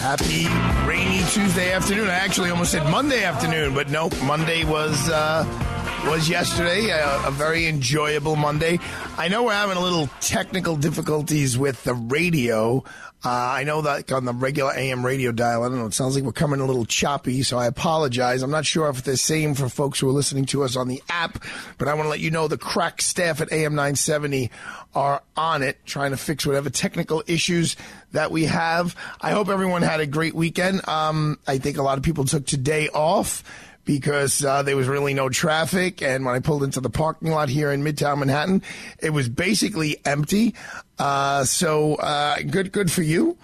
Happy rainy Tuesday afternoon. I actually almost said Monday afternoon, but nope. Monday was uh, was yesterday. A, a very enjoyable Monday. I know we're having a little technical difficulties with the radio. Uh, I know that on the regular AM radio dial, I don't know, it sounds like we're coming a little choppy, so I apologize. I'm not sure if the same for folks who are listening to us on the app, but I want to let you know the crack staff at AM 970 are on it, trying to fix whatever technical issues that we have. I hope everyone had a great weekend. Um, I think a lot of people took today off because uh, there was really no traffic. And when I pulled into the parking lot here in Midtown Manhattan, it was basically empty. Uh, so uh, good, good for you.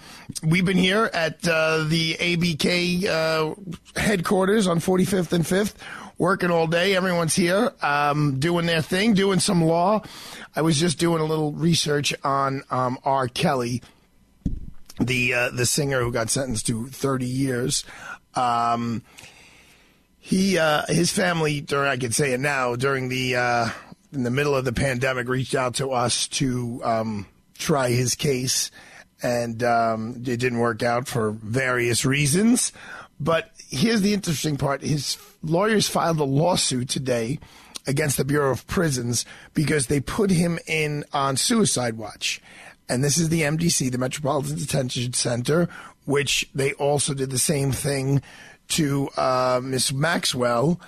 We've been here at uh, the ABK uh, headquarters on 45th and 5th, working all day. Everyone's here, um, doing their thing, doing some law. I was just doing a little research on um, R. Kelly, the uh, the singer who got sentenced to 30 years. Um, he uh, his family during I can say it now during the uh, in the middle of the pandemic reached out to us to um, try his case, and um, it didn't work out for various reasons. But here's the interesting part: his lawyers filed a lawsuit today against the Bureau of Prisons because they put him in on suicide watch. And this is the MDC, the Metropolitan Detention Center, which they also did the same thing to uh, Miss Maxwell,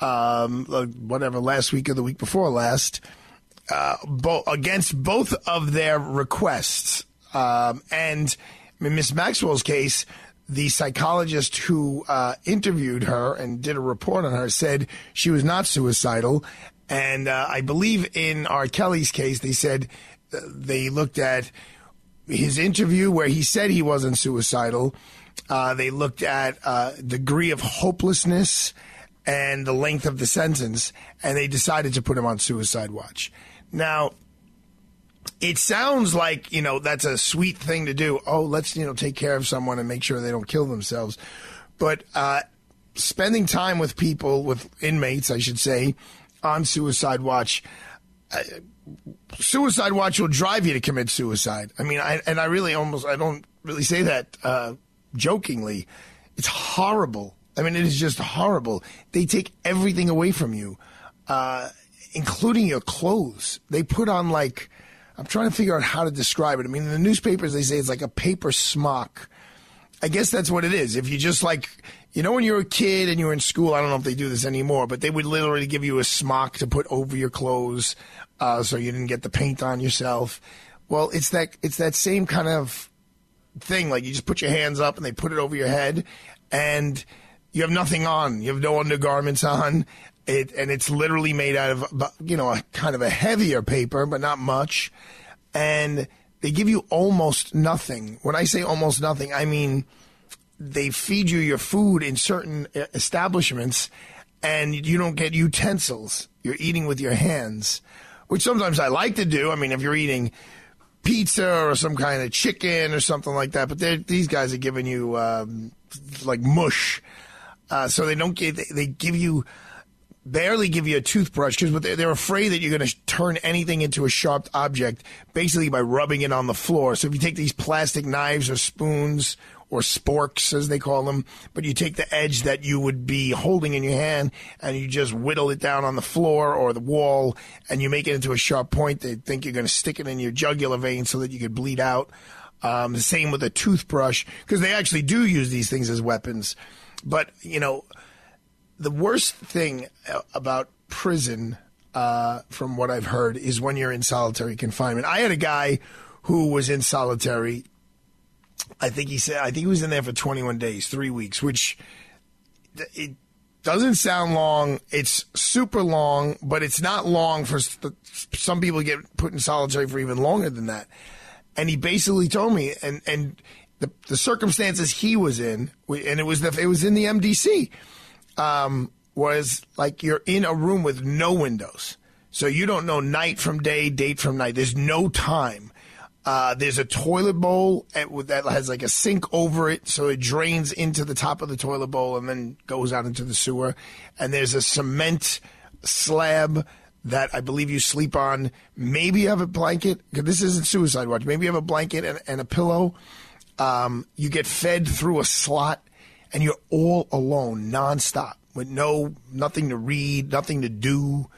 um, whatever, last week or the week before last, uh, bo- against both of their requests. Um, and in Miss Maxwell's case, the psychologist who uh, interviewed her and did a report on her said she was not suicidal. And uh, I believe in R. Kelly's case, they said uh, they looked at his interview where he said he wasn't suicidal uh, they looked at uh, degree of hopelessness and the length of the sentence, and they decided to put him on suicide watch. Now, it sounds like you know that's a sweet thing to do. Oh, let's you know take care of someone and make sure they don't kill themselves. But uh, spending time with people, with inmates, I should say, on suicide watch. Uh, suicide watch will drive you to commit suicide. I mean, I, and I really almost I don't really say that uh, jokingly. It's horrible. I mean, it is just horrible. They take everything away from you, uh, including your clothes. They put on like, I'm trying to figure out how to describe it. I mean, in the newspapers, they say it's like a paper smock. I guess that's what it is. If you just like, you know, when you were a kid and you were in school, I don't know if they do this anymore, but they would literally give you a smock to put over your clothes, uh, so you didn't get the paint on yourself. Well, it's that it's that same kind of thing. Like you just put your hands up and they put it over your head, and you have nothing on. You have no undergarments on. It and it's literally made out of you know a kind of a heavier paper, but not much. And they give you almost nothing. When I say almost nothing, I mean they feed you your food in certain establishments, and you don't get utensils. You're eating with your hands, which sometimes I like to do. I mean, if you're eating pizza or some kind of chicken or something like that. But these guys are giving you um, like mush, uh, so they don't get they, they give you barely give you a toothbrush because they're, they're afraid that you're going to turn anything into a sharp object basically by rubbing it on the floor. So if you take these plastic knives or spoons or sporks as they call them, but you take the edge that you would be holding in your hand and you just whittle it down on the floor or the wall and you make it into a sharp point. They think you're going to stick it in your jugular vein so that you could bleed out. Um, the same with a toothbrush because they actually do use these things as weapons. But, you know, the worst thing about prison, uh, from what I've heard, is when you're in solitary confinement. I had a guy who was in solitary. I think he said, I think he was in there for 21 days, three weeks, which it doesn't sound long. It's super long, but it's not long for some people get put in solitary for even longer than that. And he basically told me, and, and the, the circumstances he was in, and it was the, it was in the MDC, um, was like you're in a room with no windows. So you don't know night from day, date from night. There's no time. Uh, there's a toilet bowl that has like a sink over it, so it drains into the top of the toilet bowl and then goes out into the sewer. And there's a cement slab that I believe you sleep on. Maybe you have a blanket. Because this isn't suicide watch. Maybe you have a blanket and, and a pillow. Um, you get fed through a slot, and you're all alone, nonstop, with no nothing to read, nothing to do.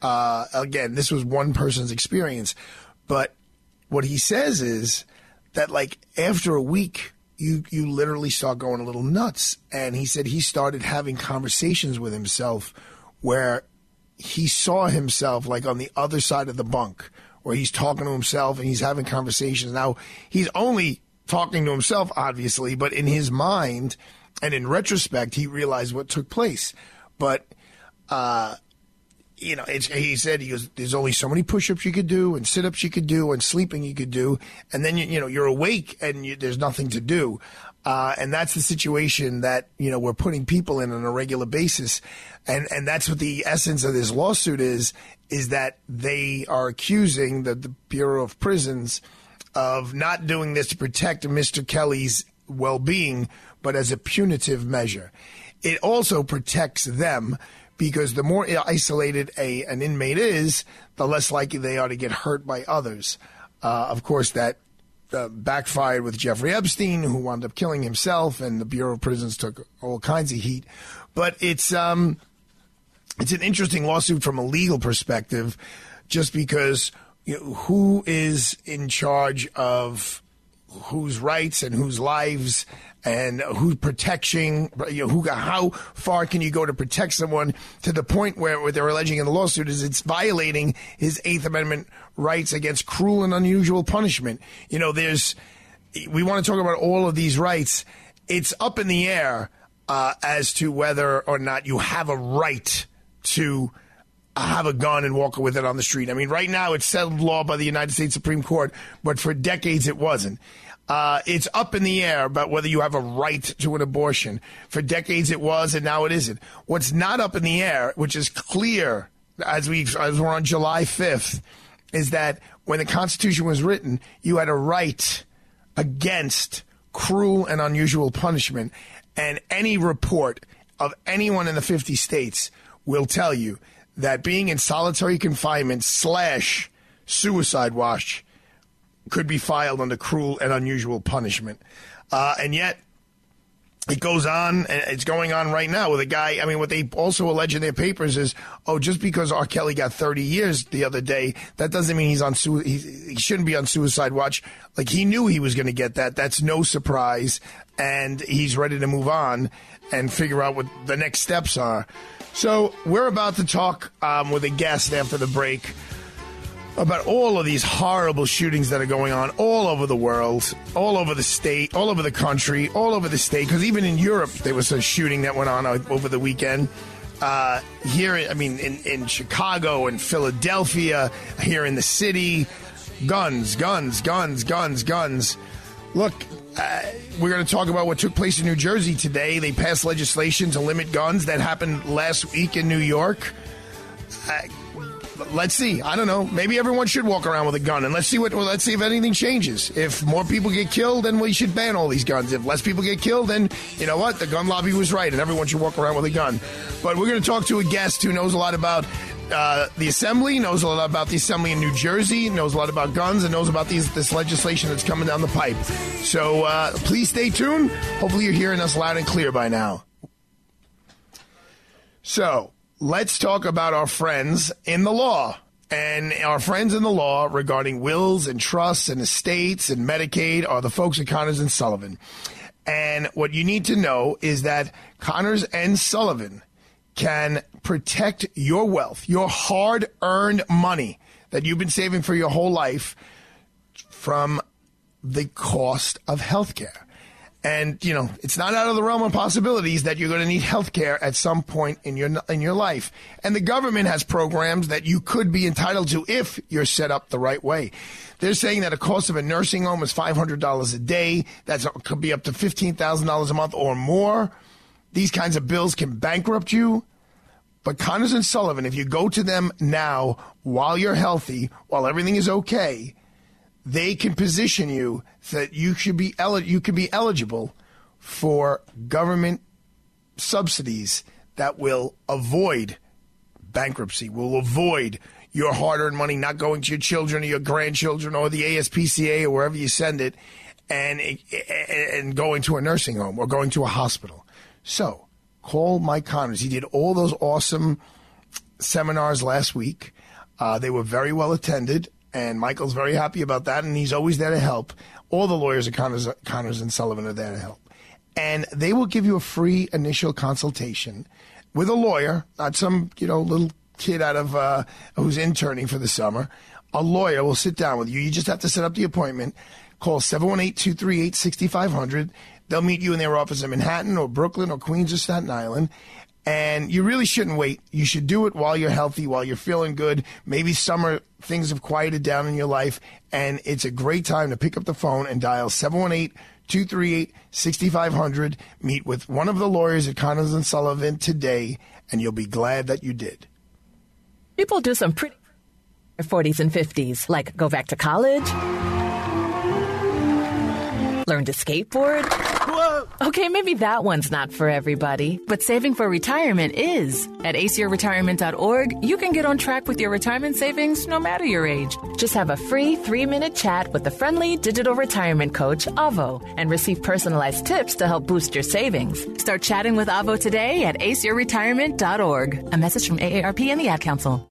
Uh, again, this was one person's experience, but what he says is that like after a week you you literally start going a little nuts. And he said he started having conversations with himself where he saw himself like on the other side of the bunk where he's talking to himself and he's having conversations. Now he's only talking to himself obviously but in his mind and in retrospect he realized what took place. But uh you know, he said he goes, there's only so many push-ups you could do and sit-ups you could do and sleeping you could do. And then, you, you know, you're awake and you, there's nothing to do. Uh, and that's the situation that, you know, we're putting people in on a regular basis. And, and that's what the essence of this lawsuit is, is that they are accusing the, the Bureau of Prisons of not doing this to protect Mr. Kelly's well-being, but as a punitive measure. It also protects them because the more isolated a an inmate is, the less likely they are to get hurt by others. Uh, of course, that uh, backfired with Jeffrey Epstein, who wound up killing himself, and the Bureau of Prisons took all kinds of heat. But it's um, it's an interesting lawsuit from a legal perspective, just because you know, who is in charge of whose rights and whose lives and who's protecting, you know, who, how far can you go to protect someone to the point where what they're alleging in the lawsuit is it's violating his Eighth Amendment rights against cruel and unusual punishment. You know, there's, we want to talk about all of these rights. It's up in the air uh, as to whether or not you have a right to have a gun and walk with it on the street. I mean, right now it's settled law by the United States Supreme Court, but for decades it wasn't. Uh, it's up in the air about whether you have a right to an abortion. For decades it was, and now it isn't. What's not up in the air, which is clear as we as we're on July 5th, is that when the Constitution was written, you had a right against cruel and unusual punishment. And any report of anyone in the 50 states will tell you that being in solitary confinement slash suicide watch could be filed under cruel and unusual punishment. Uh, and yet, it goes on, and it's going on right now with a guy. I mean, what they also allege in their papers is, oh, just because R. Kelly got 30 years the other day, that doesn't mean he's on su- he, he shouldn't be on suicide watch. Like he knew he was going to get that. That's no surprise, and he's ready to move on and figure out what the next steps are. So we're about to talk um, with a guest after the break about all of these horrible shootings that are going on all over the world, all over the state, all over the country, all over the state. Because even in Europe, there was a shooting that went on over the weekend. Uh, here, I mean, in, in Chicago and Philadelphia, here in the city, guns, guns, guns, guns, guns. Look, uh, we're going to talk about what took place in New Jersey today. They passed legislation to limit guns. That happened last week in New York. Uh, let's see. I don't know. Maybe everyone should walk around with a gun, and let's see what. Well, let's see if anything changes. If more people get killed, then we should ban all these guns. If less people get killed, then you know what? The gun lobby was right, and everyone should walk around with a gun. But we're going to talk to a guest who knows a lot about uh, the assembly, knows a lot about the assembly in New Jersey, knows a lot about guns, and knows about these this legislation that's coming down the pipe. So uh, please stay tuned. Hopefully, you're hearing us loud and clear by now. So let's talk about our friends in the law and our friends in the law regarding wills and trusts and estates and Medicaid are the folks at Connors and Sullivan. And what you need to know is that Connors and Sullivan can protect your wealth, your hard earned money that you've been saving for your whole life from the cost of healthcare. And you know, it's not out of the realm of possibilities that you're going to need health care at some point in your in your life. And the government has programs that you could be entitled to if you're set up the right way. They're saying that a cost of a nursing home is $500 a day. That uh, could be up to $15,000 a month or more. These kinds of bills can bankrupt you. But Connors and Sullivan, if you go to them now while you're healthy, while everything is okay, they can position you that you should be el- you can be eligible for government subsidies that will avoid bankruptcy, will avoid your hard-earned money not going to your children or your grandchildren or the ASPCA or wherever you send it, and and going to a nursing home or going to a hospital. So call Mike Connors. He did all those awesome seminars last week. Uh, they were very well attended and Michael's very happy about that, and he's always there to help. All the lawyers at Connors, Connors and Sullivan are there to help. And they will give you a free initial consultation with a lawyer, not some, you know, little kid out of uh, who's interning for the summer. A lawyer will sit down with you. You just have to set up the appointment. Call 718-238-6500. They'll meet you in their office in Manhattan or Brooklyn or Queens or Staten Island. And you really shouldn't wait. You should do it while you're healthy, while you're feeling good. Maybe summer things have quieted down in your life, and it's a great time to pick up the phone and dial 718 238 6500. Meet with one of the lawyers at Connors and Sullivan today, and you'll be glad that you did. People do some pretty 40s and 50s, like go back to college, learn to skateboard Whoa. Okay, maybe that one's not for everybody, but saving for retirement is. At aceyourretirement.org, you can get on track with your retirement savings no matter your age. Just have a free three minute chat with the friendly digital retirement coach, Avo, and receive personalized tips to help boost your savings. Start chatting with Avo today at aceyourretirement.org. A message from AARP and the Ad Council.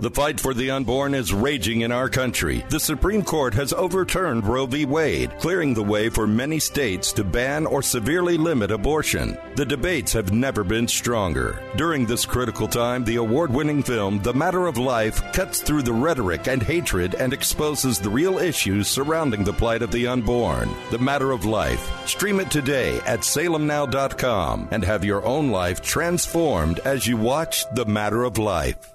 The fight for the unborn is raging in our country. The Supreme Court has overturned Roe v. Wade, clearing the way for many states to ban or severely limit abortion. The debates have never been stronger. During this critical time, the award winning film, The Matter of Life, cuts through the rhetoric and hatred and exposes the real issues surrounding the plight of the unborn. The Matter of Life. Stream it today at salemnow.com and have your own life transformed as you watch The Matter of Life.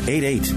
788.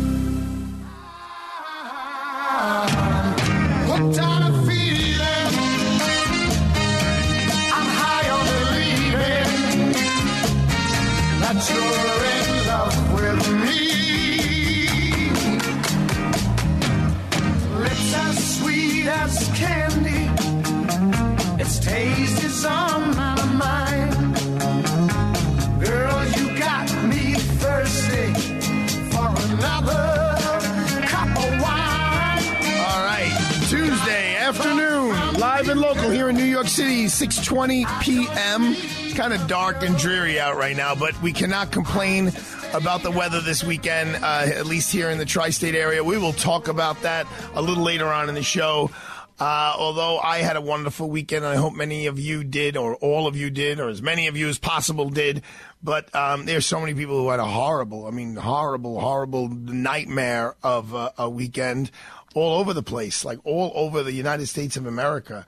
Local here in New York City, 6:20 p.m. It's kind of dark and dreary out right now, but we cannot complain about the weather this weekend, uh, at least here in the tri-state area. We will talk about that a little later on in the show. Uh, although I had a wonderful weekend, I hope many of you did, or all of you did, or as many of you as possible did. But um, there's so many people who had a horrible, I mean, horrible, horrible nightmare of uh, a weekend all over the place, like all over the United States of America.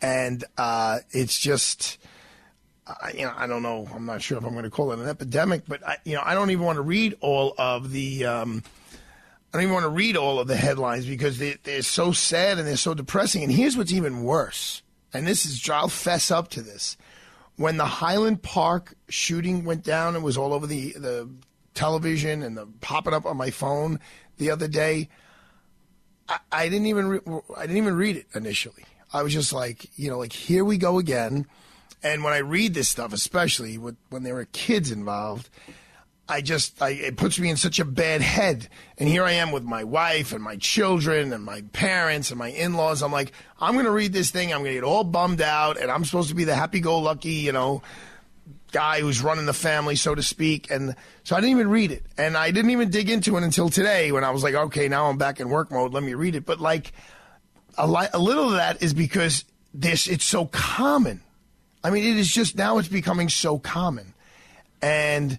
And uh, it's just, I, you know, I don't know. I'm not sure if I'm going to call it an epidemic, but I, you know, I don't even want to read all of the. Um, I don't even want to read all of the headlines because they, they're so sad and they're so depressing. And here's what's even worse. And this is, I'll fess up to this. When the Highland Park shooting went down and was all over the, the television and the popping up on my phone the other day, I, didn't even re- I didn't even read it initially. I was just like, you know, like here we go again. And when I read this stuff, especially with, when there are kids involved, I just, I, it puts me in such a bad head. And here I am with my wife and my children and my parents and my in laws. I'm like, I'm to read this thing. I'm to get all bummed out. And I'm supposed to be the happy go lucky, you know, guy who's running the family, so to speak. And so I didn't even read it. And I didn't even dig into it until today when I was like, okay, now I'm back in work mode. Let me read it. But like, a, li- a little of that is because this, it's so common. I mean, it is just now it's becoming so common. And,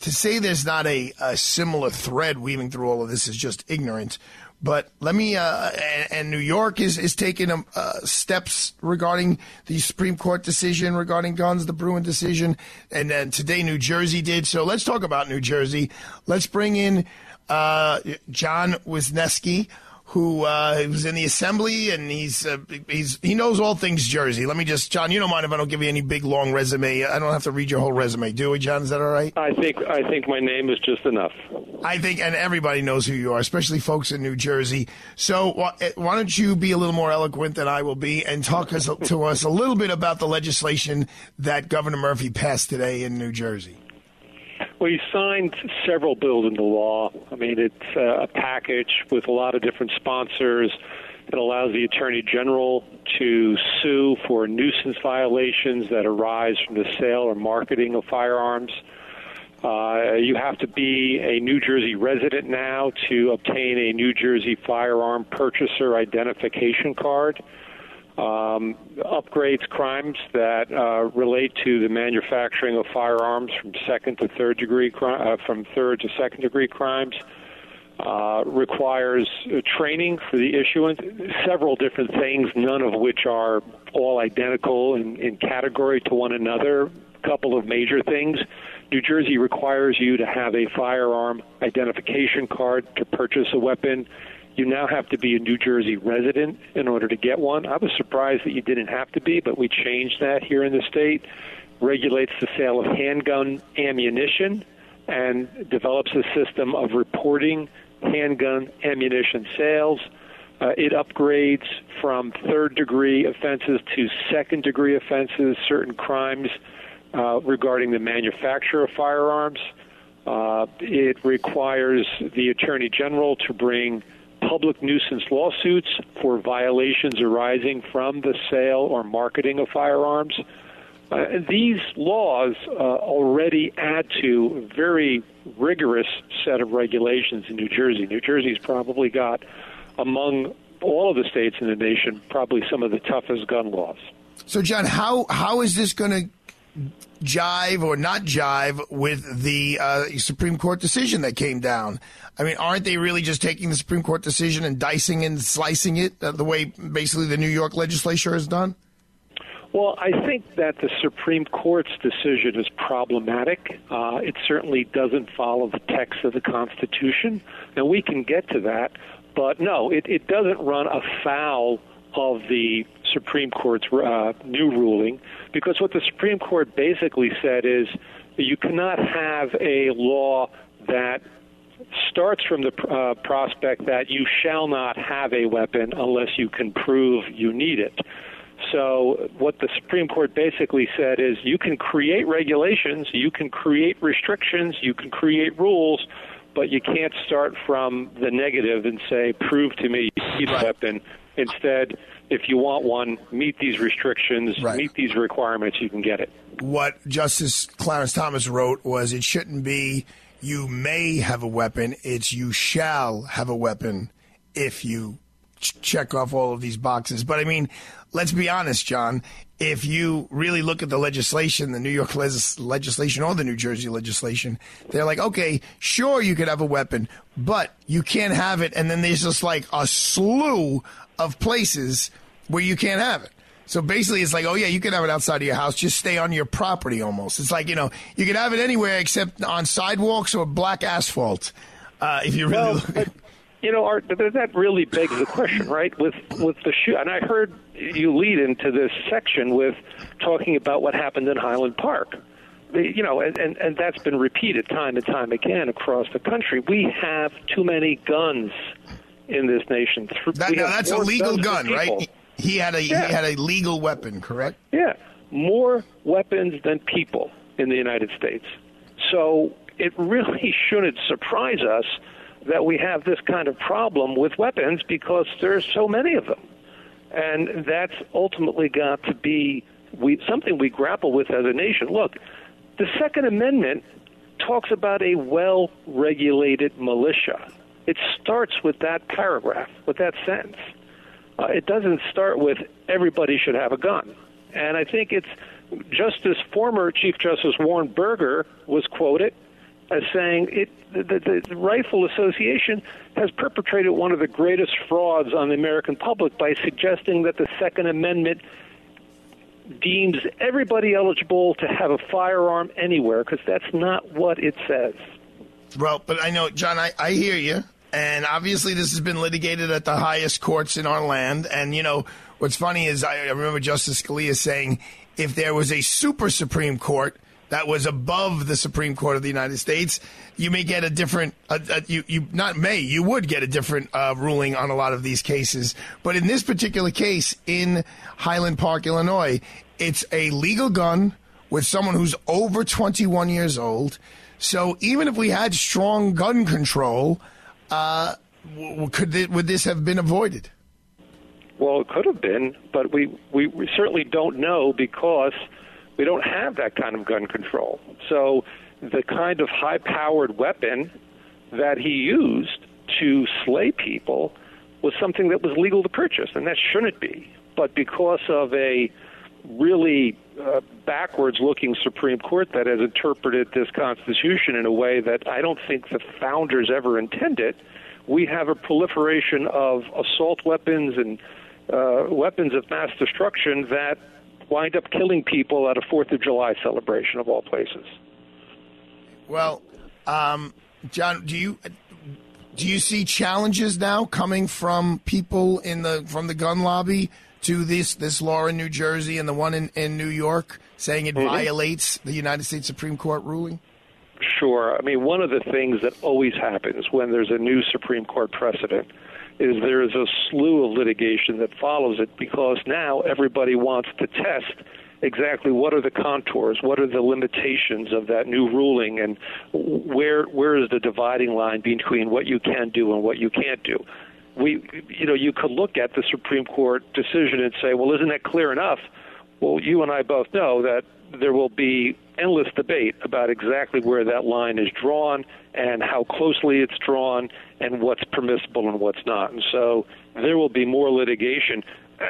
to say there's not a, a, similar thread weaving through all of this is just ignorant. But let me, uh, and, and, New York is, is taking um, uh, steps regarding the Supreme Court decision regarding guns, the Bruen decision, and then today New Jersey did. So let's talk about New Jersey. Let's bring in uh, John Wisniewski who uh, was in the assembly, and he's uh, he's he knows all things Jersey. Let me just, John, you don't mind if I don't give you any big long resume? I don't have to read your whole resume, do we, John? Is that all right? I think I think my name is just enough. I think, and everybody knows who you are, especially folks in New Jersey. So eh, why don't you be a little more eloquent than I will be, and talk us, to us a little bit about the legislation that Governor Murphy passed today in New Jersey. Well, he signed several bills into law. I mean, it's a package with a lot of different sponsors. It allows the Attorney General to sue for nuisance violations that arise from the sale or marketing of firearms. Uh, you have to be a New Jersey resident now to obtain a New Jersey firearm purchaser identification card um, upgrades crimes that uh, relate to the manufacturing of firearms from second to third degree uh, from third to second degree crimes. Uh, requires uh, training for the issuance, several different things, none of which are all identical in, in category to one another. A couple of major things. New Jersey requires you to have a firearm identification card to purchase a weapon you now have to be a New Jersey resident in order to get one. I was surprised that you didn't have to be, but we changed that here in the state. Regulates the sale of handgun ammunition and develops a system of reporting handgun ammunition sales. Uh, it upgrades from third degree offenses to second degree offenses, certain crimes uh, regarding the manufacture of firearms. Uh, it requires the Attorney General to bring public nuisance lawsuits for violations arising from the sale or marketing of firearms. Uh, these laws uh, already add to a very rigorous set of regulations in New Jersey. New Jersey's probably got, among all of the states in the nation, probably some of the toughest gun laws. So, John, how how is this going to jive or not jive with the uh, Supreme Court decision that came down. I mean, aren't they really just taking the Supreme Court decision and dicing and slicing it uh, the way basically the New York legislature has done? Well, I think that the Supreme Court's decision is problematic. Uh, it certainly doesn't follow the text of the Constitution, and we can get to that. But no, it, it doesn't run afoul of the Supreme Court's uh, new ruling because what the Supreme Court basically said is you cannot have a law that starts from the uh, prospect that you shall not have a weapon unless you can prove you need it. So, what the Supreme Court basically said is you can create regulations, you can create restrictions, you can create rules, but you can't start from the negative and say, prove to me you need a weapon. Instead, if you want one, meet these restrictions, right. meet these requirements, you can get it. What Justice Clarence Thomas wrote was it shouldn't be you may have a weapon, it's you shall have a weapon if you ch- check off all of these boxes. But I mean, let's be honest, John. If you really look at the legislation, the New York les- legislation or the New Jersey legislation, they're like, okay, sure, you could have a weapon, but you can't have it. And then there's just like a slew of places where you can't have it. So basically, it's like, oh yeah, you can have it outside of your house. Just stay on your property. Almost, it's like you know, you can have it anywhere except on sidewalks or black asphalt. Uh, if you really, Well, but, you know, Art, that really begs the question, right? With with the shoe, and I heard you lead into this section with talking about what happened in Highland Park. You know, and, and and that's been repeated time and time again across the country. We have too many guns in this nation. That, now, that's a legal gun, right? He- had a Yeah. he had a legal weapon, correct? Yeah, more weapons than people in the United States. So it really shouldn't surprise us that we have this kind of problem with weapons because there's so many of them. And that's ultimately got to be we, something we grapple with as a nation. Look, the Second Amendment talks about a well regulated militia. It starts with that paragraph, with that sentence. Uh, it doesn't start with everybody should have a gun. And I think it's Justice, former Chief Justice Warren Burger was quoted as saying it, the, the, the Rifle Association has perpetrated one of the greatest frauds on the American public by suggesting that the Second Amendment deems everybody eligible to have a firearm anywhere because that's not what it says. Well, but I know, John, I, I hear you. And obviously, this has been litigated at the highest courts in our land. And, you know, what's funny is I, remember Justice Scalia saying if there was a super Supreme Court that was above the Supreme Court of the United States, you may get a different, uh, uh, you, you not may, you would get a different uh, ruling on a lot of these cases. But in this particular case in Highland Park, Illinois, it's a legal gun with someone who's over 21 years old. So even if we had strong gun control, uh, could th- would this have been avoided? Well, it could have been, but we, we, we certainly don't know because we don't have that kind of gun control. So the kind of high powered weapon that he used to slay people was something that was legal to purchase, and that shouldn't be. But because of a really uh, backwards looking Supreme Court that has interpreted this Constitution in a way that I don't think the founders ever intended, we have a proliferation of assault weapons and uh, weapons of mass destruction that wind up killing people at a Fourth of July celebration of all places. Well, um, John, do you do you see challenges now coming from people in the from the gun lobby to this this law in New Jersey and the one in, in New York saying it Mhm. violates the United States Supreme Court ruling? Sure. I mean, one of the things that always happens when there's a new Supreme Court precedent is there is a slew of litigation that follows it because now everybody wants to test exactly what are the contours, what are the limitations of that new ruling, and where where is the dividing line between what you can do and what you can't do. We, you know, you could look at the Supreme Court decision and say, well, isn't that clear enough? Well, you and I both know that there will be endless debate about exactly where that line is drawn and how closely it's drawn and what's permissible and what's not. And so there will be more litigation. Uh,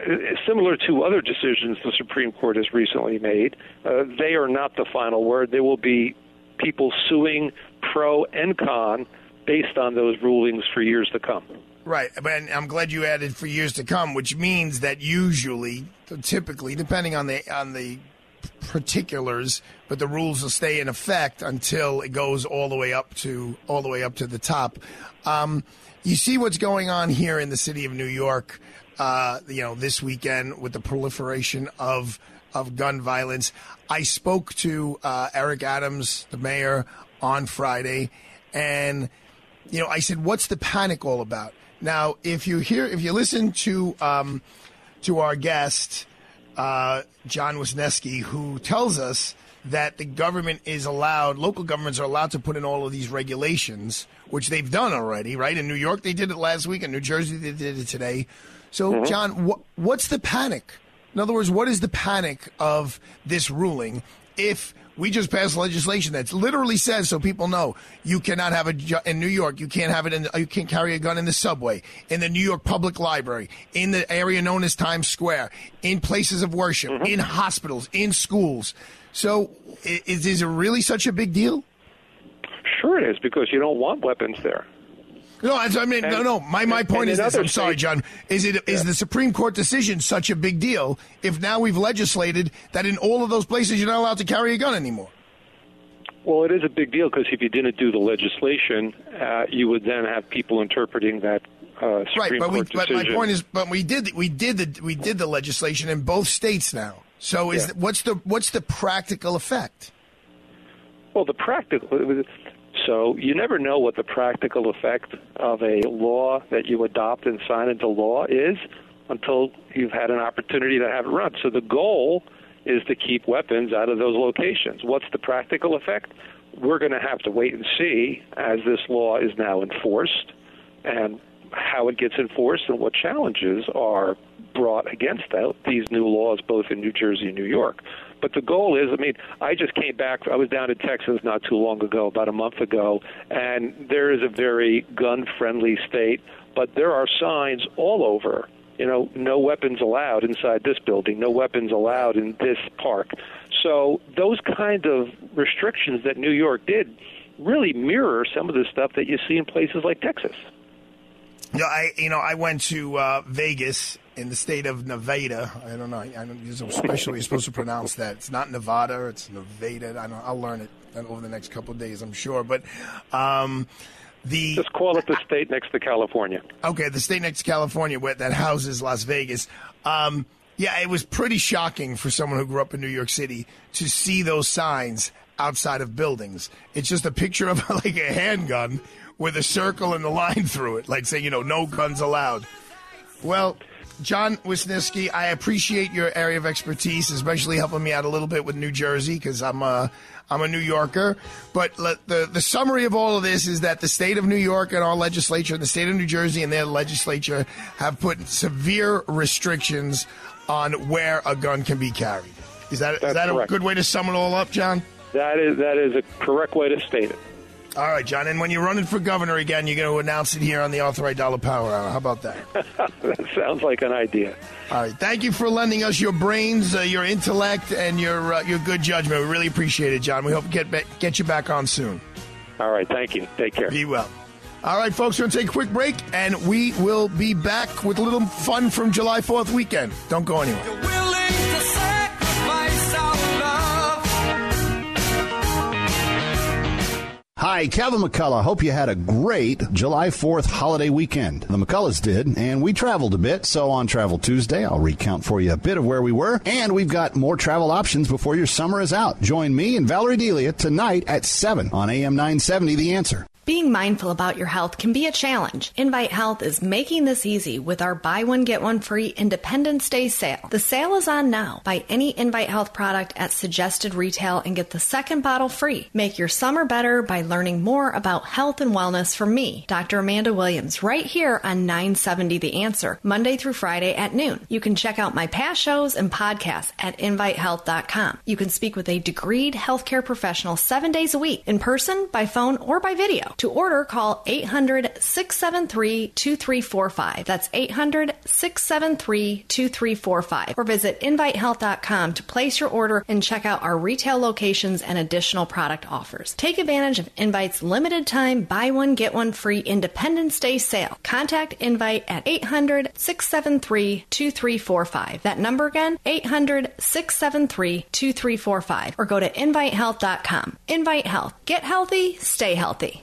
similar to other decisions the Supreme Court has recently made, uh, they are not the final word. There will be people suing pro and con based on those rulings for years to come. Right, and I'm glad you added for years to come, which means that usually, typically, depending on the on the particulars, but the rules will stay in effect until it goes all the way up to all the way up to the top. Um, you see what's going on here in the city of New York, uh, you know, this weekend with the proliferation of of gun violence. I spoke to uh, Eric Adams, the mayor, on Friday, and you know, I said, "What's the panic all about?" Now, if you hear, if you listen to um, to our guest uh, John Wisniewski, who tells us that the government is allowed, local governments are allowed to put in all of these regulations, which they've done already, right? In New York, they did it last week. In New Jersey, they did it today. So, Mhm. John, wh- what's the panic? In other words, what is the panic of this ruling if We just passed legislation that literally says, so people know, you cannot have a in New York. You can't have it in. You can't carry a gun in the subway, in the New York Public Library, in the area known as Times Square, in places of worship, mm-hmm. in hospitals, in schools. So, is, is it really such a big deal? Sure, it is because you don't want weapons there. No, I mean, and, no, no. My my point is this. I'm sorry, John. Is it is yeah. the Supreme Court decision such a big deal if now we've legislated that in all of those places you're not allowed to carry a gun anymore? Well, it is a big deal because if you didn't do the legislation, uh, you would then have people interpreting that uh, Supreme right. But, we, but my point is, but we did we did the we did the legislation in both states now. So is yeah. what's the what's the practical effect? Well, the practical so you never know what the practical effect of a law that you adopt and sign into law is until you've had an opportunity to have it run. So the goal is to keep weapons out of those locations. What's the practical effect? We're going to have to wait and see as this law is now enforced and how it gets enforced and what challenges are brought against that, these new laws both in New Jersey and New York. But the goal is, I mean, I just came back. I was down in Texas not too long ago, about a month ago, and there is a very gun-friendly state. But there are signs all over. You know, no weapons allowed inside this building. No weapons allowed in this park. So those kind of restrictions that New York did really mirror some of the stuff that you see in places like Texas. Know, I you know I went to uh, Vegas in the state of Nevada. I don't know. I don't, there's a special you're supposed to pronounce that. It's not Nevada. It's Nevada. I don't. I'll learn it over the next couple of days. I'm sure. But um, the just call it the state next to California. Okay, the state next to California, where that houses Las Vegas. Um, yeah, it was pretty shocking for someone who grew up in New York City to see those signs outside of buildings. It's just a picture of like a handgun with a circle and a line through it, like saying, you know, no guns allowed. Well, John Wisniewski, I appreciate your area of expertise, especially helping me out a little bit with New Jersey because I'm a I'm a New Yorker. But the the summary of all of this is that the state of New York and our legislature, and the state of New Jersey and their legislature, have put severe restrictions on where a gun can be carried. Is that is that correct. a good way to sum it all up, John? That is that is a correct way to state it. All right, John. And when you're running for governor again, you're going to announce it here on the Arthur Aidala Power Hour. How about that? that sounds like an idea. All right. Thank you for lending us your brains, uh, your intellect, and your uh, your good judgment. We really appreciate it, John. We hope to get ba- get you back on soon. All right. Thank you. Take care. Be well. All right, folks, we're going to take a quick break, and we will be back with a little fun from July 4th weekend. Don't go anywhere. Hi, Kevin McCullough. Hope you had a great July 4th holiday weekend. The McCulloughs did, and we traveled a bit. So on Travel Tuesday, I'll recount for you a bit of where we were. And we've got more travel options before your summer is out. Join me and Valerie Delia tonight at 7 on AM 970 The Answer. Being mindful about your health can be a challenge. Invite Health is making this easy with our buy one get one free Independence Day sale. The sale is on now. Buy any Invite Health product at suggested retail and get the second bottle free. Make your summer better by learning more about health and wellness from me, Dr. Amanda Williams, right here on 970 The Answer, Monday through Friday at noon. You can check out my past shows and podcasts at invitehealth.com. You can speak with a degreed healthcare professional seven days a week in person, by phone, or by video. To order, call 800 673 2345. That's 800 673 2345. Or visit invitehealth.com to place your order and check out our retail locations and additional product offers. Take advantage of Invite's limited time buy one, get one free Independence Day sale. Contact Invite at 800 673 2345. That number again, 800 673 2345. Or go to invitehealth.com. Invite Health. Get healthy, stay healthy.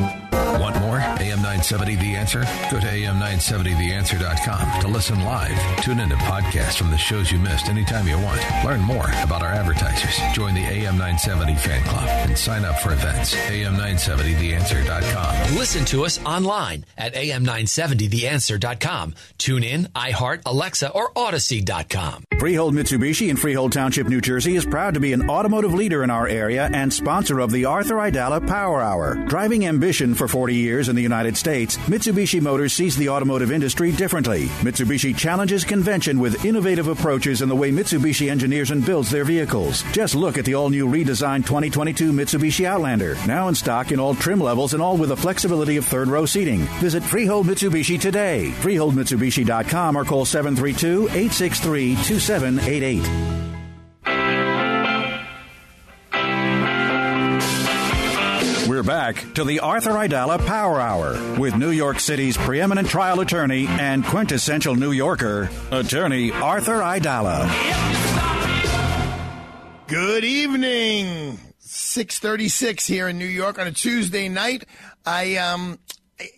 Want more? AM 970 The Answer? Go to AM970TheAnswer.com to listen live. Tune in to podcasts from the shows you missed anytime you want. Learn more about our advertisers. Join the AM 970 fan club and sign up for events. AM970TheAnswer.com. Listen to us online at am970theanswer.com. Tune in, iHeart, Alexa, or Audacy.com. Freehold Mitsubishi in Freehold Township, New Jersey is proud to be an automotive leader in our area and sponsor of the Arthur Aidala Power Hour. Driving ambition for 40 years in the United States, Mitsubishi Motors sees the automotive industry differently. Mitsubishi challenges convention with innovative approaches in the way Mitsubishi engineers and builds their vehicles. Just look at the all-new redesigned 2022 Mitsubishi Outlander, now in stock in all trim levels and all with the flexibility of third row seating. Visit Freehold Mitsubishi today. FreeholdMitsubishi.com or call 732-863-2788. We're back to the Arthur Aidala Power Hour with New York City's preeminent trial attorney and quintessential New Yorker, attorney Arthur Aidala. Good evening. 636 here in New York on a Tuesday night. I um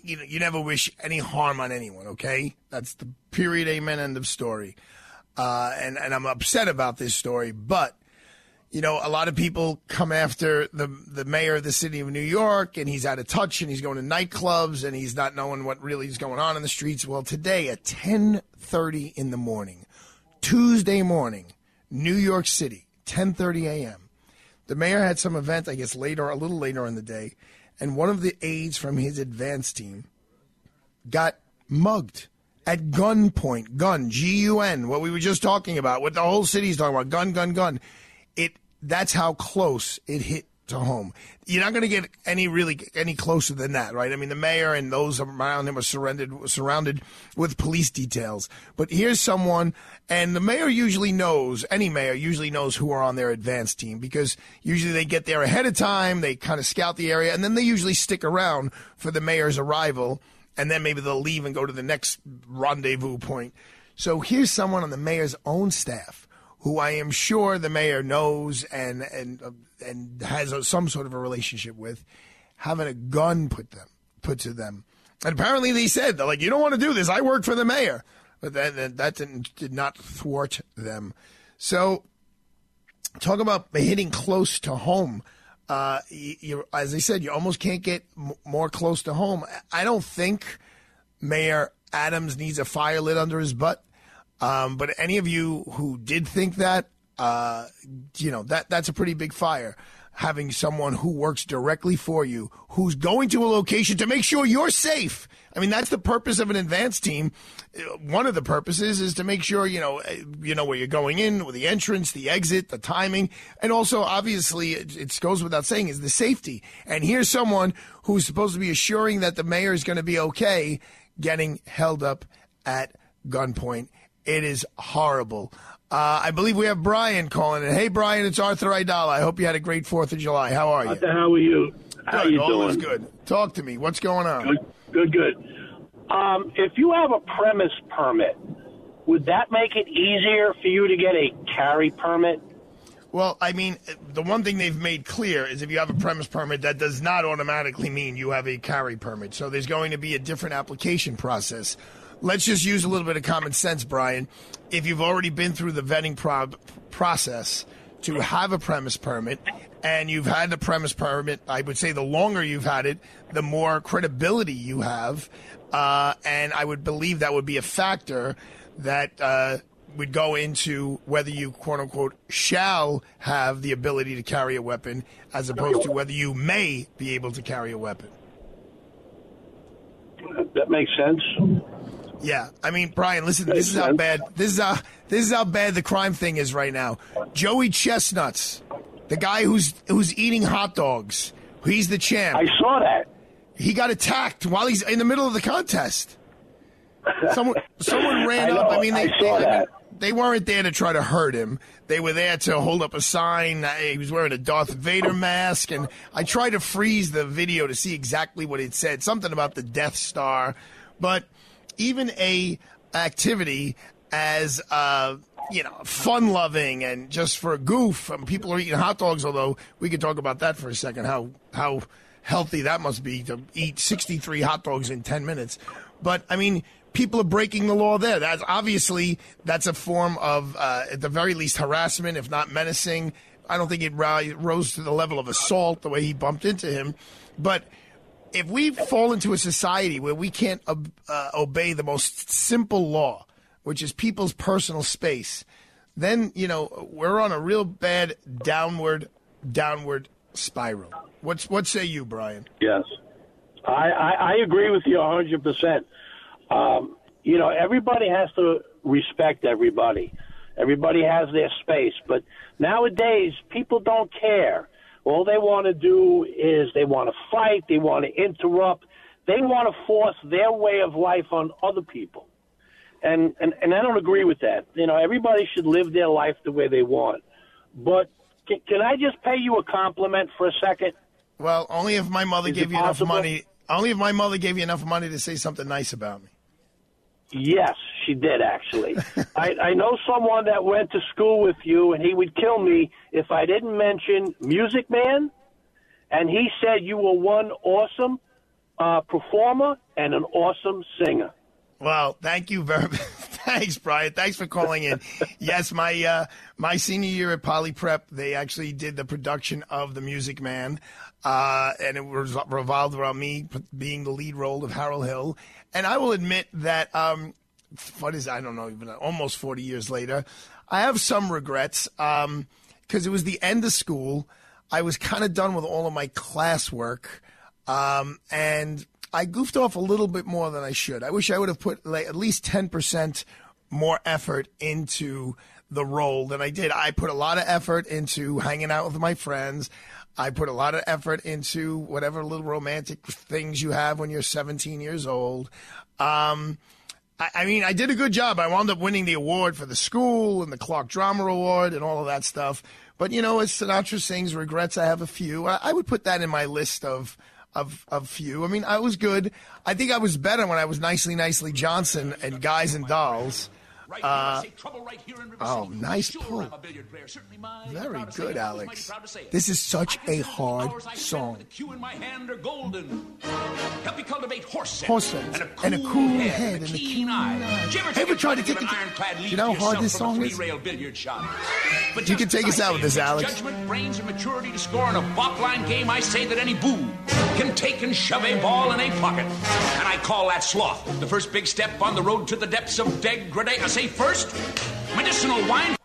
you know, you never wish any harm on anyone, okay? That's the period amen end of story. Uh and and I'm upset about this story, but you know, a lot of people come after the the mayor of the city of New York, and he's out of touch, and he's going to nightclubs, and he's not knowing what really is going on in the streets. Well, today at ten thirty in the morning, Tuesday morning, New York City, ten thirty a.m. The mayor had some event, I guess later, a little later in the day, and one of the aides from his advance team got mugged at gunpoint. Gun, G U N, what we were just talking about, what the whole city's talking about. Gun, gun, gun. It that's how close it hit to home. You're not going to get any really any closer than that, right? I mean, the mayor and those around him are surrounded surrounded with police details. But here's someone, and the mayor usually knows. Any mayor usually knows who are on their advance team because usually they get there ahead of time. They kind of scout the area, and then they usually stick around for the mayor's arrival, and then maybe they'll leave and go to the next rendezvous point. So here's someone on the mayor's own staff who I am sure the mayor knows and and and has a, some sort of a relationship with, having a gun put them put to them, and apparently they said they're like, you don't want to do this. I work for the mayor, but that that didn't, did not thwart them. So, talk about hitting close to home. Uh, you, you, as I said, you almost can't get m- more close to home. I don't think Mayor Adams needs a fire lit under his butt. Um, but any of you who did think that, uh, you know, that that's a pretty big fire. Having someone who works directly for you, who's going to a location to make sure you're safe. I mean, that's the purpose of an advanced team. One of the purposes is to make sure you know you know where you're going in, with the entrance, the exit, the timing, and also obviously it, it goes without saying is the safety. And here's someone who's supposed to be assuring that the mayor is going to be okay, getting held up at gunpoint. It is horrible. Uh, I believe we have Brian calling in. Hey, Brian, it's Arthur Aidala. I hope you had a great Fourth of July. How are you? The are you? How good. you All doing? is good. Talk to me. What's going on? Good, good, good. Um, if you have a premise permit, would that make it easier for you to get a carry permit? Well, I mean, the one thing they've made clear is if you have a premise permit, that does not automatically mean you have a carry permit. So there's going to be a different application process. Let's just use a little bit of common sense, Brian. If you've already been through the vetting process to have a premise permit, and you've had the premise permit, I would say the longer you've had it, the more credibility you have. Uh, and I would believe that would be a factor that uh, would go into whether you, quote unquote, shall have the ability to carry a weapon as opposed to whether you may be able to carry a weapon. That makes sense. Yeah, I mean, Brian, listen. This is how bad. This is how this is how bad the crime thing is right now. Joey Chestnut's, the guy who's who's eating hot dogs. He's the champ. I saw that. He got attacked while he's in the middle of the contest. Someone someone ran I know, up. I mean, they, I they, saw I mean, they weren't there to try to hurt him. They were there to hold up a sign. Uh, He was wearing a Darth Vader mask, and I tried to freeze the video to see exactly what it said. Something about the Death Star, but even a activity as uh, you know fun loving and just for a goof. Um, people are eating hot dogs. Although we could talk about that for a second. How how healthy that must be to eat 63 hot dogs in 10 minutes. But I mean, people are breaking the law there. That's obviously that's a form of, uh, at the very least, harassment, if not menacing. I don't think it rose to the level of assault the way he bumped into him, but if we fall into a society where we can't uh, obey the most simple law, which is people's personal space, then you know we're on a real bad downward downward spiral. What's what say you, Brian? Yes, I, I, I agree with you 100%. Um, you know, everybody has to respect everybody. Everybody has their space, but nowadays people don't care. All they want to do is they want to fight, they want to interrupt, they want to force their way of life on other people. And, and and I don't agree with that. You know, everybody should live their life the way they want. But can, can I just pay you a compliment for a second? Well, only if my mother Is gave you enough money. Only if my mother gave you enough money to say something nice about me. Yes, she did actually. I, I know someone that went to school with you, and he would kill me if I didn't mention Music Man. And he said you were one awesome uh, performer and an awesome singer. Well, thank you very much. Thanks, Brian. Thanks for calling in. yes, my uh, my senior year at Poly Prep, they actually did the production of The Music Man, uh, and it was revolved around me being the lead role of Harold Hill. And I will admit that um, what is I don't know even almost forty years later, I have some regrets because it was the end of school. I was kind of done with all of my classwork, um, and I goofed off a little bit more than I should. I wish I would have put like, at least 10% more effort into the role than I did. I put a lot of effort into hanging out with my friends. I put a lot of effort into whatever little romantic things you have when you're 17 years old. Um, I, I mean, I did a good job. I wound up winning the award for the school and the Clark Drama Award and all of that stuff. But you know, as Sinatra sings, regrets I have a few. I, I would put that in my list of of of few. I mean, I was good. I think I was better when I was nicely, nicely Johnson and Guys and Dolls. Uh, oh, nice pull. Very good, Alex. This is such a hard song. Help you cultivate horse sense Horse sense and a cool, and a cool head, and a keen eye. eye. Ever Ever tried to take an ironclad lead You know how hard this song is? But You can take us out with this, Alex. Judgment, brains, and maturity to score in a balk line game. I say that any boo can take and shove a ball in a pocket, and I call that sloth. The first big step on the road to the depths of degradation. I say first, medicinal wine.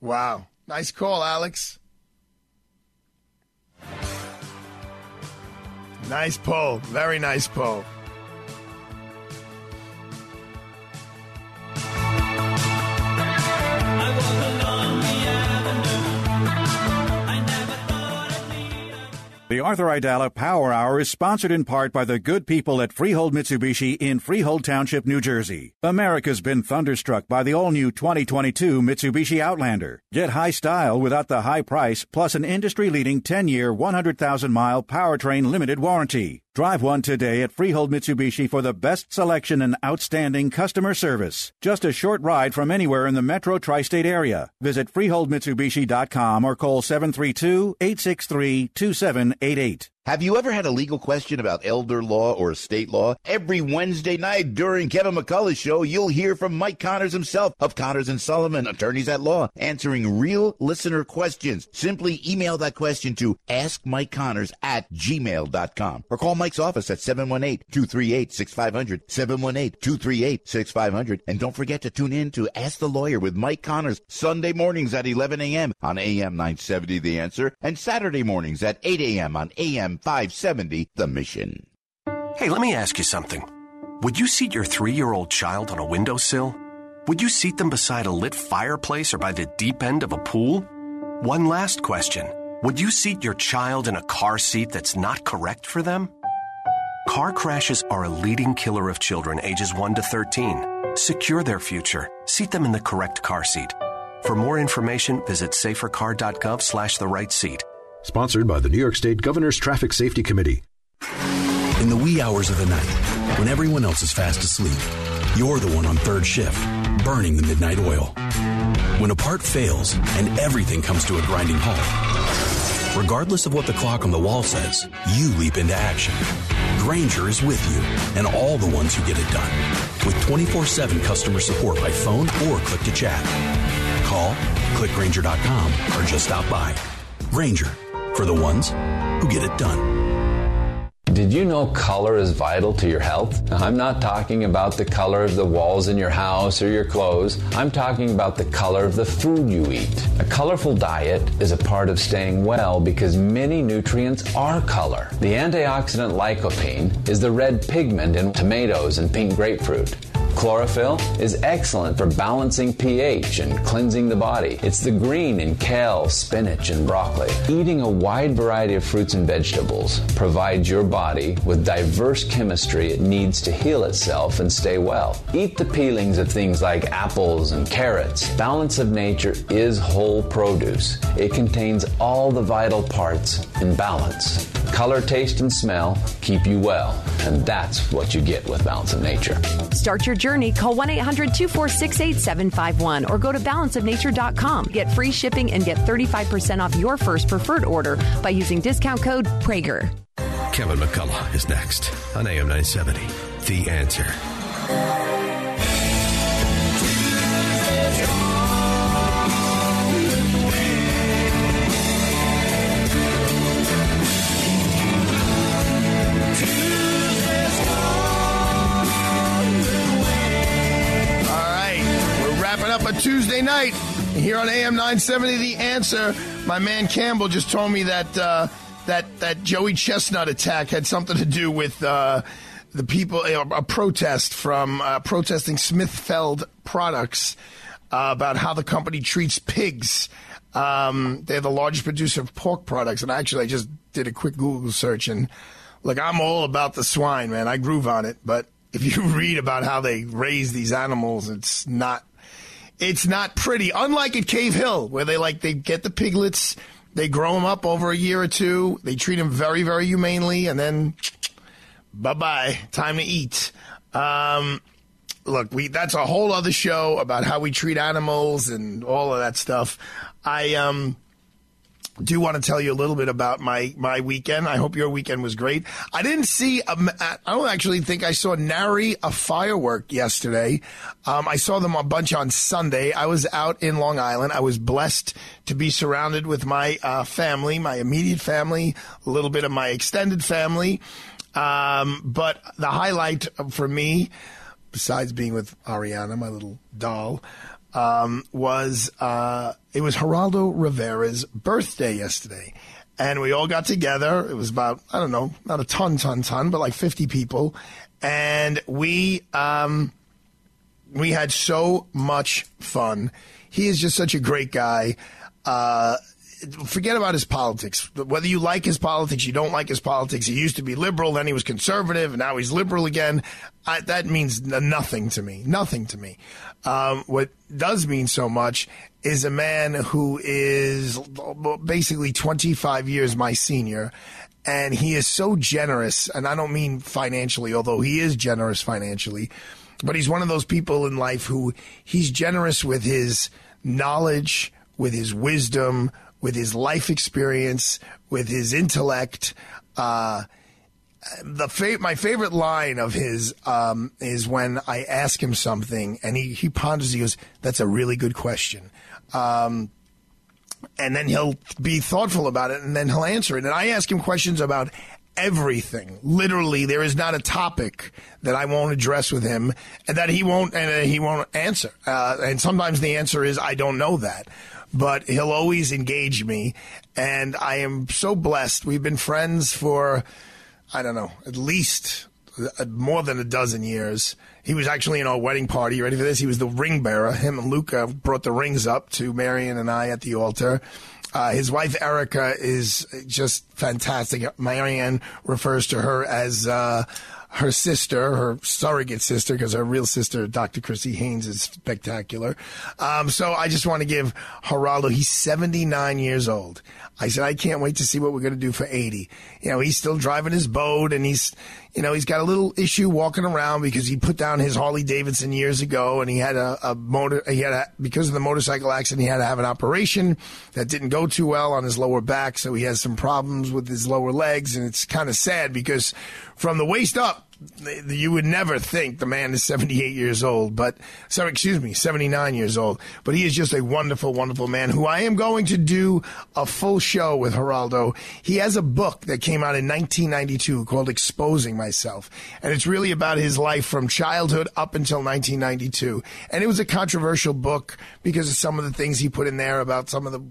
Wow. Nice call, Alex. Nice pull. Very nice pull. The Arthur Aidala Power Hour is sponsored in part by the good people at Freehold Mitsubishi in Freehold Township, New Jersey. America's been thunderstruck by the all new 2022 Mitsubishi Outlander. Get high style without the high price, plus an industry leading 10 year, 100,000 mile powertrain limited warranty. Drive one today at Freehold Mitsubishi for the best selection and outstanding customer service. Just a short ride from anywhere in the metro tri state area. Visit FreeholdMitsubishi.com or call 732 863 2788. Have you ever had a legal question about elder law or estate law? Every Wednesday night during Kevin McCullough's show, you'll hear from Mike Connors himself of Connors and Sullivan, attorneys at law, answering real listener questions. Simply email that question to askmikeconnors at gmail.com or call Mike's office at 718-238-6500, 718-238-6500. And don't forget to tune in to Ask the Lawyer with Mike Connors Sunday mornings at 11 a.m. on AM 970 The Answer and Saturday mornings at 8 a.m. on AM 570 The Mission. Hey, let me ask you something. Would you seat your three year old child on a windowsill? Would you seat them beside a lit fireplace or by the deep end of a pool? One last question. Would you seat your child in a car seat that's not correct for them? Car crashes are a leading killer of children ages 1 to 13. Secure their future. Seat them in the correct car seat. For more information, visit safercar.gov slash the right seat. Sponsored by the New York State Governor's Traffic Safety Committee. In the wee hours of the night, when everyone else is fast asleep, you're the one on third shift, burning the midnight oil. When a part fails and everything comes to a grinding halt, Regardless of what the clock on the wall says, you leap into action. Grainger is with you and all the ones who get it done. With 24 7 customer support by phone or click to chat. Call, clickgrainger.com, or just stop by. Grainger, for the ones who get it done. Did you know color is vital to your health? I'm not talking about the color of the walls in your house or your clothes. I'm talking about the color of the food you eat. A colorful diet is a part of staying well because many nutrients are color. The antioxidant lycopene is the red pigment in tomatoes and pink grapefruit. Chlorophyll is excellent for balancing pH and cleansing the body. It's the green in kale, spinach, and broccoli. Eating a wide variety of fruits and vegetables provides your body with diverse chemistry it needs to heal itself and stay well. Eat the peelings of things like apples and carrots. Balance of Nature is whole produce. It contains all the vital parts in balance. Color, taste, and smell keep you well, and that's what you get with Balance of Nature. Start your journey. Call 1 800 246 8751 or go to balanceofnature.com. Get free shipping and get 35% off your first preferred order by using discount code Prager. Kevin McCullough is next on AM 970. The answer. Right, up a Tuesday night here on AM 970. The answer. My man Campbell just told me that uh, that that Joey Chestnut attack had something to do with uh, the people a, protest from uh, protesting Smithfield products uh, about how the company treats pigs. Um, they're the largest producer of pork products, and actually, I just did a quick Google search and look, I'm all about the swine, man. I groove on it, but if you read about how they raise these animals, it's not it's not pretty. Unlike at Cave Hill, where they like they get the piglets, they grow them up over a year or two, they treat them very very humanely, and then bye bye, time to eat. Um, look, we that's a whole other show about how we treat animals and all of that stuff. I um do want to tell you a little bit about my my weekend. I hope your weekend was great. I didn't see. I don't actually think I saw nary a firework yesterday. Um, I saw them a bunch on Sunday. I was out in Long Island. I was blessed to be surrounded with my uh, family, my immediate family, a little bit of my extended family. Um, but the highlight for me, besides being with Ariana, my little doll, um, was uh, it was Geraldo Rivera's birthday yesterday. And we all got together. It was about, I don't know, not a ton, ton, ton, but like 50 people. And we, um, we had so much fun. He is just such a great guy. Uh, forget about his politics. Whether you like his politics, you don't like his politics. He used to be liberal, then he was conservative, and now he's liberal again. I, that means nothing to me. Nothing to me. Um, what does mean so much is a man who is basically 25 years my senior. And he is so generous, and I don't mean financially, although he is generous financially, but he's one of those people in life who he's generous with his knowledge, with his wisdom, with his life experience, with his intellect. Uh, the fa- my favorite line of his um, is when I ask him something and he, he ponders. He goes, "That's a really good question," um, and then he'll be thoughtful about it and then he'll answer it. And I ask him questions about everything. Literally, there is not a topic that I won't address with him and that he won't and uh, he won't answer. Uh, and sometimes the answer is I don't know that. But he'll always engage me, and I am so blessed. We've been friends for I don't know, at least uh, more than a dozen years. He was actually in our wedding party. You ready for this? He was the ring bearer. Him and Luca brought the rings up to Marianne and I at the altar. Uh, his wife Erica is just fantastic. Marianne refers to her as uh, her sister, her surrogate sister, because her real sister, Dr. Chrissy Haynes, is spectacular. Um, so I just want to give Geraldo, he's 79 years old. I said, I can't wait to see what we're going to do for 80. You know, he's still driving his boat and he's, you know, he's got a little issue walking around because he put down his Harley Davidson years ago, and he had a, a motor. He had a, because of the motorcycle accident, he had to have an operation that didn't go too well on his lower back, so he has some problems with his lower legs, and it's kind of sad because from the waist up, you would never think the man is 78 years old, but sorry, excuse me, 79 years old. But he is just a wonderful, wonderful man who I am going to do a full show with Geraldo. He has a book that came out in 1992 called Exposing Myself, and it's really about his life from childhood up until 1992. And it was a controversial book because of some of the things he put in there about some of the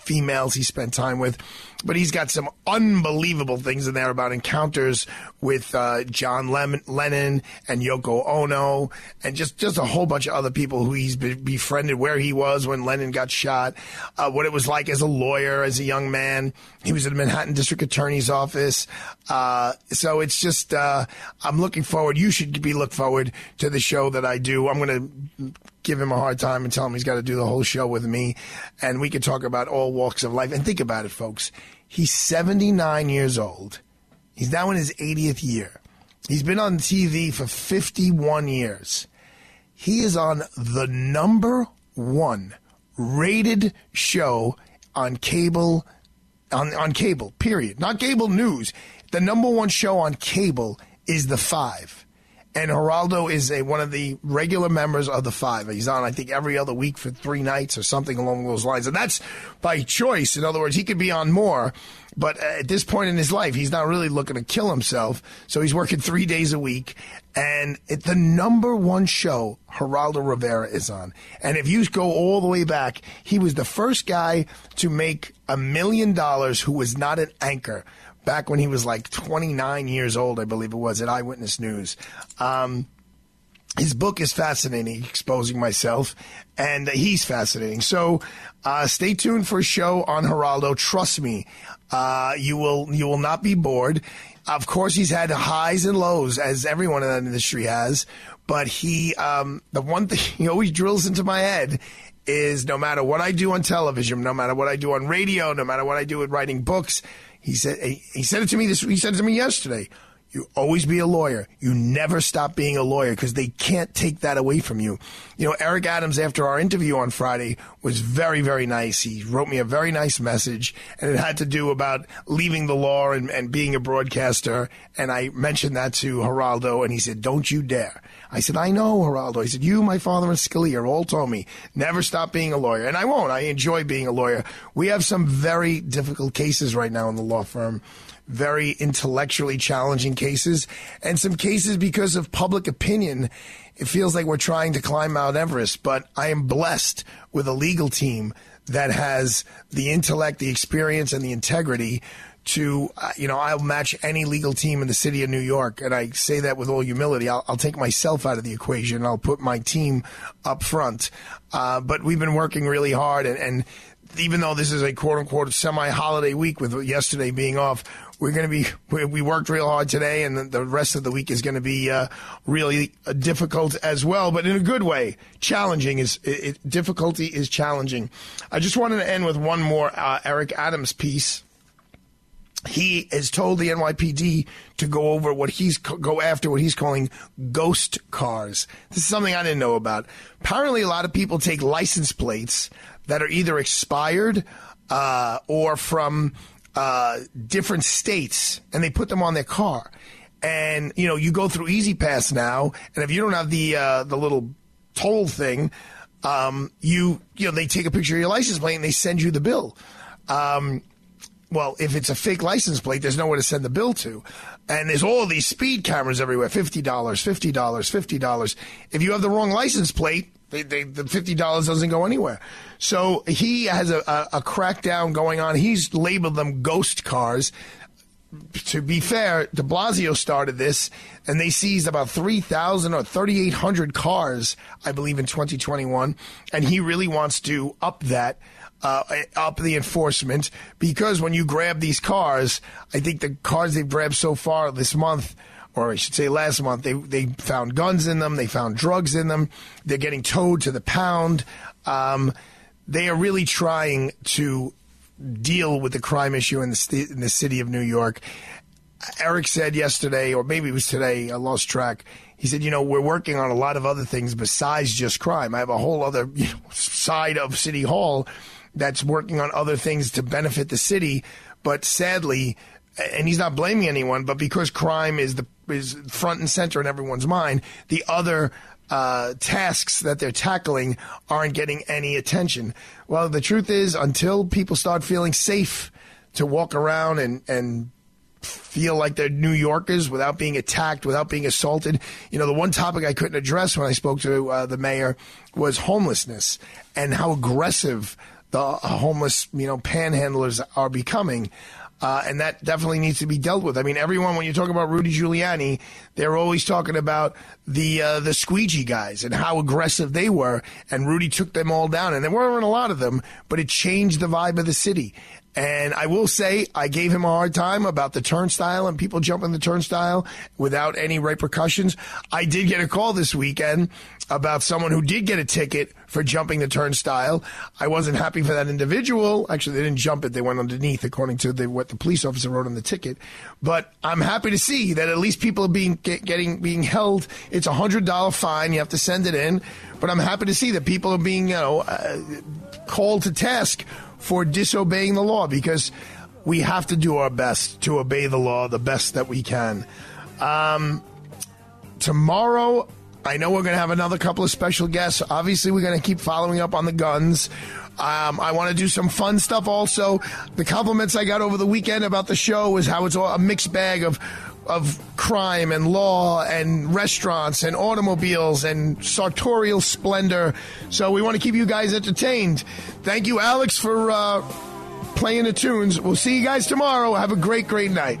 females he spent time with. But he's got some unbelievable things in there about encounters with uh, John Lennon and Yoko Ono, and just, just a whole bunch of other people who he's be- befriended, where he was when Lennon got shot, uh, what it was like as a lawyer, as a young man. He was in the Manhattan District Attorney's office. Uh, so it's just, uh, I'm looking forward. You should be look forward to the show that I do. I'm going to give him a hard time and tell him he's got to do the whole show with me. And we could talk about all walks of life. And think about it, folks. He's 79 years old. He's now in his 80th year. He's been on TV for 51 years. He is on the number one rated show on cable, on, on cable, period. Not cable news. The number one show on cable is The Five. And Geraldo is a one of the regular members of the five. He's on, I think, every other week for three nights or something along those lines. And that's by choice. In other words, he could be on more, but at this point in his life, he's not really looking to kill himself. So he's working three days a week. And it, the number one show Geraldo Rivera is on. And if you go all the way back, he was the first guy to make a million dollars who was not an anchor back when he was like 29 years old, I believe it was, at Eyewitness News. Um, his book is fascinating, exposing myself, and he's fascinating. So, uh, stay tuned for a show on Geraldo. Trust me, uh, you will you will not be bored. Of course, he's had highs and lows, as everyone in that industry has. But he, um, the one thing he always drills into my head is no matter what I do on television, no matter what I do on radio, no matter what I do with writing books, he said he said it to me this. He said it to me yesterday. You always be a lawyer. You never stop being a lawyer because they can't take that away from you. You know, Eric Adams, after our interview on Friday, was very, very nice. He wrote me a very nice message, and it had to do about leaving the law and, and being a broadcaster. And I mentioned that to Geraldo, and he said, Don't you dare. I said, I know, Geraldo. He said, You, my father, and Scalia all told me never stop being a lawyer. And I won't. I enjoy being a lawyer. We have some very difficult cases right now in the law firm very intellectually challenging cases, and some cases because of public opinion. It feels like we're trying to climb Mount Everest, but I am blessed with a legal team that has the intellect, the experience, and the integrity to, uh, you know, I'll match any legal team in the city of New York. And I say that with all humility. I'll, I'll take myself out of the equation. I'll put my team up front. Uh, but we've been working really hard. And, and even though this is a quote unquote semi holiday week with yesterday being off, we're going to be we worked real hard today, and the rest of the week is going to be uh, really uh, difficult as well, but in a good way. Challenging is it, difficulty is challenging. I just wanted to end with one more uh, Eric Adams piece. He has told the NYPD to go over what he's go after what he's calling ghost cars. This is something I didn't know about. Apparently, a lot of people take license plates that are either expired uh, or from uh, different states and they put them on their car. And you know, you go through E-ZPass now, and if you don't have the uh, the little toll thing, um, you you know they take a picture of your license plate and they send you the bill. Um, well, if it's a fake license plate, there's nowhere to send the bill to. And there's all these speed cameras everywhere $50, $50, $50. If you have the wrong license plate, they, they, the fifty dollars doesn't go anywhere. So he has a, a, a crackdown going on. He's labeled them ghost cars to be fair, de Blasio started this, and they seized about 3,000 or 3,800 cars, I believe, in 2021. And he really wants to up that, uh, up the enforcement, because when you grab these cars, I think the cars they've grabbed so far this month or I should say last month, they, they found guns in them, they found drugs in them, they're getting towed to the pound. Um, they are really trying to deal with the crime issue in the, st- in the city of New York. Eric said yesterday, or maybe it was today, I lost track. He said, you know, we're working on a lot of other things besides just crime. I have a whole other you know, side of City Hall that's working on other things to benefit the city. But sadly, and he's not blaming anyone, but because crime is the is front and center in everyone's mind, the other uh, tasks that they're tackling aren't getting any attention. Well, the truth is, until people start feeling safe to walk around and and feel like they're New Yorkers without being attacked, without being assaulted. You know, the one topic I couldn't address when I spoke to uh, the mayor was homelessness and how aggressive the homeless, you know, panhandlers are becoming. Uh, and that definitely needs to be dealt with. I mean, everyone when you talk about Rudy Giuliani, they're always talking about the uh, the squeegee guys and how aggressive they were, and Rudy took them all down. And there weren't a lot of them, but it changed the vibe of the city. And I will say, I gave him a hard time about the turnstile and people jumping the turnstile without any repercussions. I did get a call this weekend about someone who did get a ticket for jumping the turnstile. I wasn't happy for that individual. Actually, they didn't jump it; they went underneath, according to the, what the police officer wrote on the ticket. But I'm happy to see that at least people are being get, getting being held. It's a hundred dollar fine; you have to send it in. But I'm happy to see that people are being, you know, uh, called to task for disobeying the law because we have to do our best to obey the law the best that we can. Um, tomorrow, I know we're going to have another couple of special guests. Obviously, we're going to keep following up on the guns. Um, I want to do some fun stuff also. The compliments I got over the weekend about the show is how it's all a mixed bag of of crime and law and restaurants and automobiles and sartorial splendor. So we want to keep you guys entertained. Thank you, Alex, for uh, playing the tunes. We'll see you guys tomorrow. Have a great, great night.